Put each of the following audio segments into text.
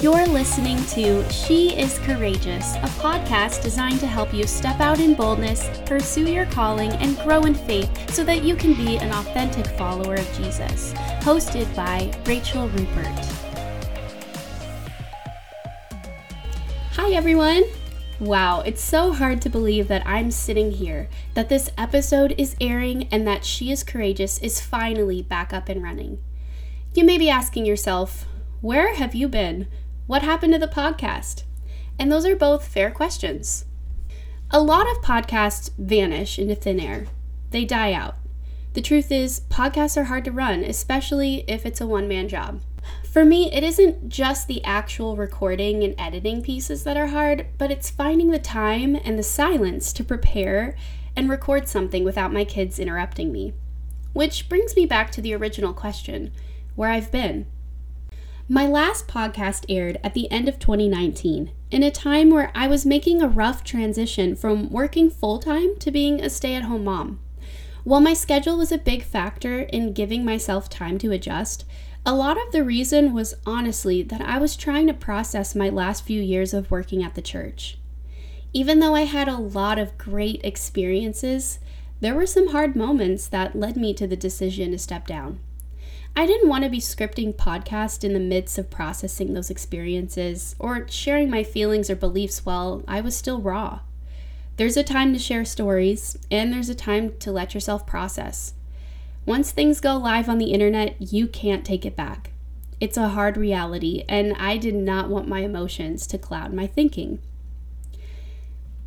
You're listening to She is Courageous, a podcast designed to help you step out in boldness, pursue your calling, and grow in faith so that you can be an authentic follower of Jesus. Hosted by Rachel Rupert. Hi, everyone. Wow, it's so hard to believe that I'm sitting here, that this episode is airing, and that She is Courageous is finally back up and running. You may be asking yourself, where have you been? What happened to the podcast? And those are both fair questions. A lot of podcasts vanish into thin air, they die out. The truth is, podcasts are hard to run, especially if it's a one man job. For me, it isn't just the actual recording and editing pieces that are hard, but it's finding the time and the silence to prepare and record something without my kids interrupting me. Which brings me back to the original question where I've been. My last podcast aired at the end of 2019, in a time where I was making a rough transition from working full time to being a stay at home mom. While my schedule was a big factor in giving myself time to adjust, a lot of the reason was honestly that I was trying to process my last few years of working at the church. Even though I had a lot of great experiences, there were some hard moments that led me to the decision to step down. I didn't want to be scripting podcast in the midst of processing those experiences or sharing my feelings or beliefs while I was still raw. There's a time to share stories, and there's a time to let yourself process. Once things go live on the internet, you can't take it back. It's a hard reality, and I did not want my emotions to cloud my thinking.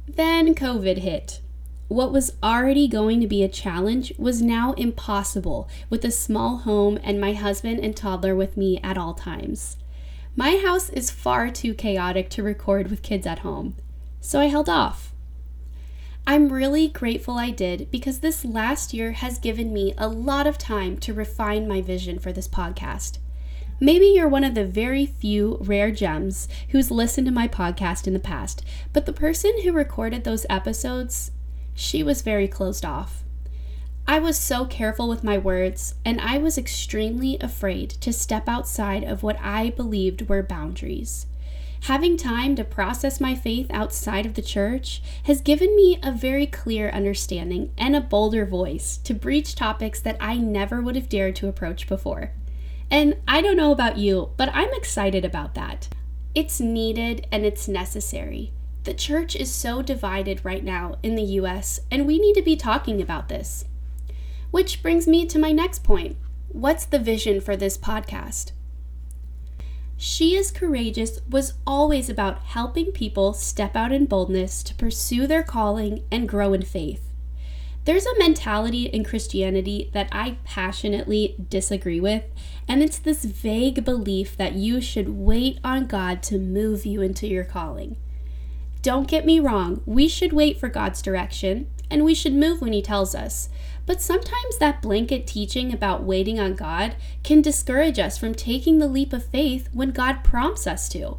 Then COVID hit. What was already going to be a challenge was now impossible with a small home and my husband and toddler with me at all times. My house is far too chaotic to record with kids at home, so I held off. I'm really grateful I did because this last year has given me a lot of time to refine my vision for this podcast. Maybe you're one of the very few rare gems who's listened to my podcast in the past, but the person who recorded those episodes, she was very closed off. I was so careful with my words, and I was extremely afraid to step outside of what I believed were boundaries. Having time to process my faith outside of the church has given me a very clear understanding and a bolder voice to breach topics that I never would have dared to approach before. And I don't know about you, but I'm excited about that. It's needed and it's necessary. The church is so divided right now in the US, and we need to be talking about this. Which brings me to my next point. What's the vision for this podcast? She is Courageous was always about helping people step out in boldness to pursue their calling and grow in faith. There's a mentality in Christianity that I passionately disagree with, and it's this vague belief that you should wait on God to move you into your calling. Don't get me wrong, we should wait for God's direction, and we should move when He tells us. But sometimes that blanket teaching about waiting on God can discourage us from taking the leap of faith when God prompts us to.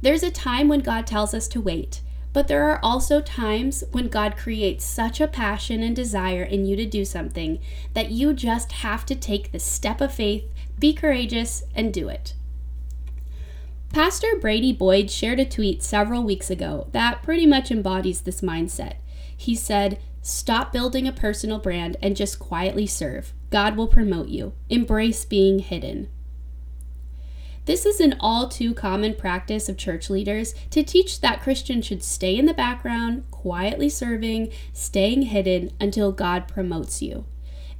There's a time when God tells us to wait, but there are also times when God creates such a passion and desire in you to do something that you just have to take the step of faith, be courageous, and do it. Pastor Brady Boyd shared a tweet several weeks ago that pretty much embodies this mindset. He said, Stop building a personal brand and just quietly serve. God will promote you. Embrace being hidden. This is an all too common practice of church leaders to teach that Christians should stay in the background, quietly serving, staying hidden until God promotes you.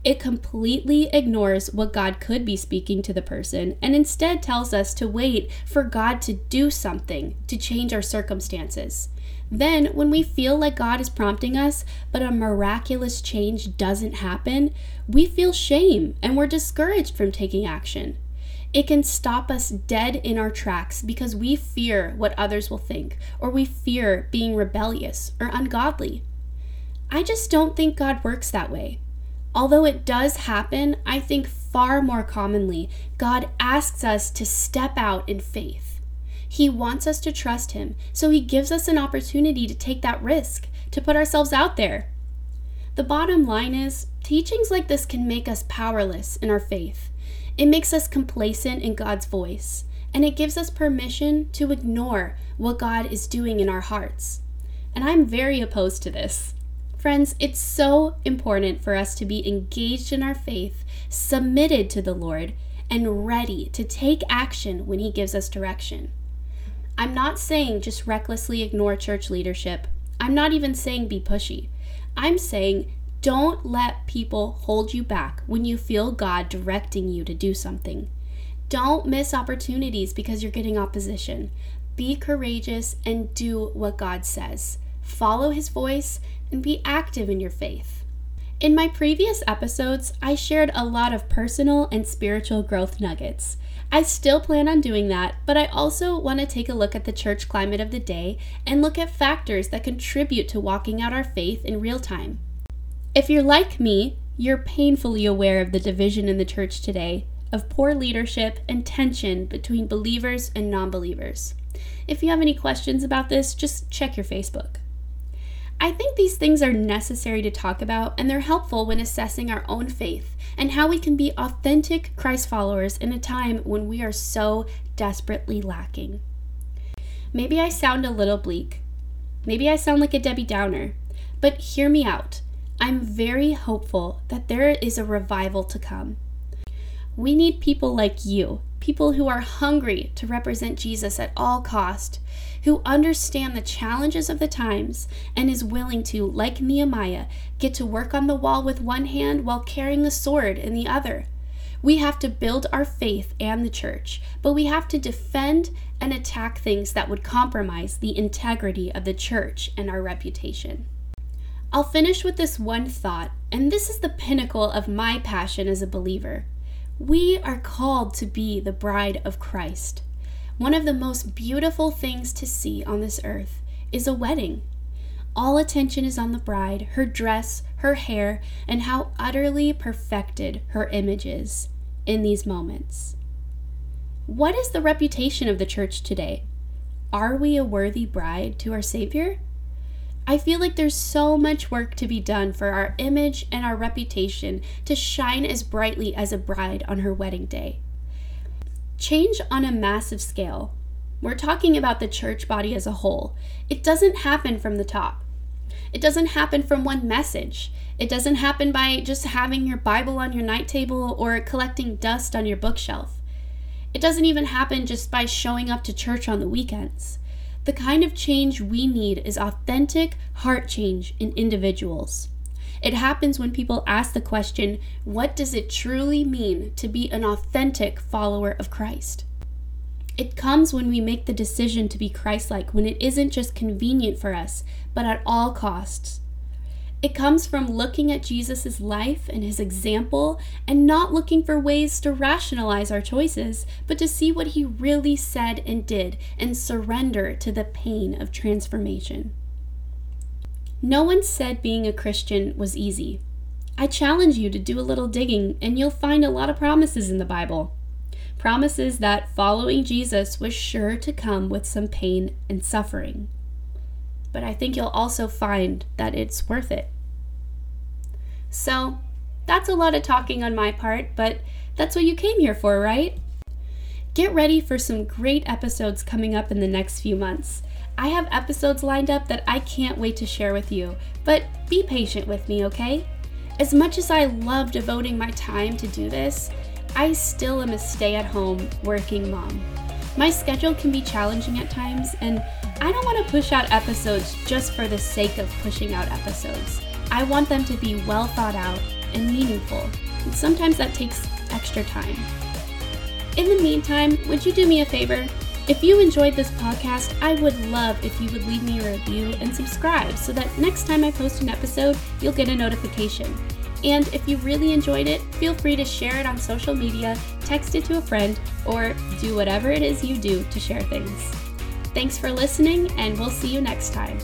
It completely ignores what God could be speaking to the person and instead tells us to wait for God to do something to change our circumstances. Then, when we feel like God is prompting us, but a miraculous change doesn't happen, we feel shame and we're discouraged from taking action. It can stop us dead in our tracks because we fear what others will think, or we fear being rebellious or ungodly. I just don't think God works that way. Although it does happen, I think far more commonly, God asks us to step out in faith. He wants us to trust Him, so He gives us an opportunity to take that risk, to put ourselves out there. The bottom line is, teachings like this can make us powerless in our faith. It makes us complacent in God's voice, and it gives us permission to ignore what God is doing in our hearts. And I'm very opposed to this. Friends, it's so important for us to be engaged in our faith, submitted to the Lord, and ready to take action when He gives us direction. I'm not saying just recklessly ignore church leadership. I'm not even saying be pushy. I'm saying don't let people hold you back when you feel God directing you to do something. Don't miss opportunities because you're getting opposition. Be courageous and do what God says. Follow His voice and be active in your faith. In my previous episodes, I shared a lot of personal and spiritual growth nuggets. I still plan on doing that, but I also want to take a look at the church climate of the day and look at factors that contribute to walking out our faith in real time. If you're like me, you're painfully aware of the division in the church today, of poor leadership and tension between believers and non believers. If you have any questions about this, just check your Facebook. I think these things are necessary to talk about, and they're helpful when assessing our own faith and how we can be authentic Christ followers in a time when we are so desperately lacking. Maybe I sound a little bleak. Maybe I sound like a Debbie Downer. But hear me out. I'm very hopeful that there is a revival to come. We need people like you, people who are hungry to represent Jesus at all cost, who understand the challenges of the times and is willing to, like Nehemiah, get to work on the wall with one hand while carrying a sword in the other. We have to build our faith and the church, but we have to defend and attack things that would compromise the integrity of the church and our reputation. I'll finish with this one thought, and this is the pinnacle of my passion as a believer. We are called to be the bride of Christ. One of the most beautiful things to see on this earth is a wedding. All attention is on the bride, her dress, her hair, and how utterly perfected her image is in these moments. What is the reputation of the church today? Are we a worthy bride to our Savior? I feel like there's so much work to be done for our image and our reputation to shine as brightly as a bride on her wedding day. Change on a massive scale. We're talking about the church body as a whole. It doesn't happen from the top. It doesn't happen from one message. It doesn't happen by just having your Bible on your night table or collecting dust on your bookshelf. It doesn't even happen just by showing up to church on the weekends. The kind of change we need is authentic heart change in individuals. It happens when people ask the question, what does it truly mean to be an authentic follower of Christ? It comes when we make the decision to be Christ like, when it isn't just convenient for us, but at all costs. It comes from looking at Jesus' life and his example and not looking for ways to rationalize our choices, but to see what he really said and did and surrender to the pain of transformation. No one said being a Christian was easy. I challenge you to do a little digging, and you'll find a lot of promises in the Bible. Promises that following Jesus was sure to come with some pain and suffering. But I think you'll also find that it's worth it. So, that's a lot of talking on my part, but that's what you came here for, right? Get ready for some great episodes coming up in the next few months. I have episodes lined up that I can't wait to share with you, but be patient with me, okay? As much as I love devoting my time to do this, I still am a stay at home working mom. My schedule can be challenging at times, and I don't want to push out episodes just for the sake of pushing out episodes. I want them to be well thought out and meaningful, and sometimes that takes extra time. In the meantime, would you do me a favor? If you enjoyed this podcast, I would love if you would leave me a review and subscribe so that next time I post an episode, you'll get a notification. And if you really enjoyed it, feel free to share it on social media, text it to a friend, or do whatever it is you do to share things. Thanks for listening, and we'll see you next time.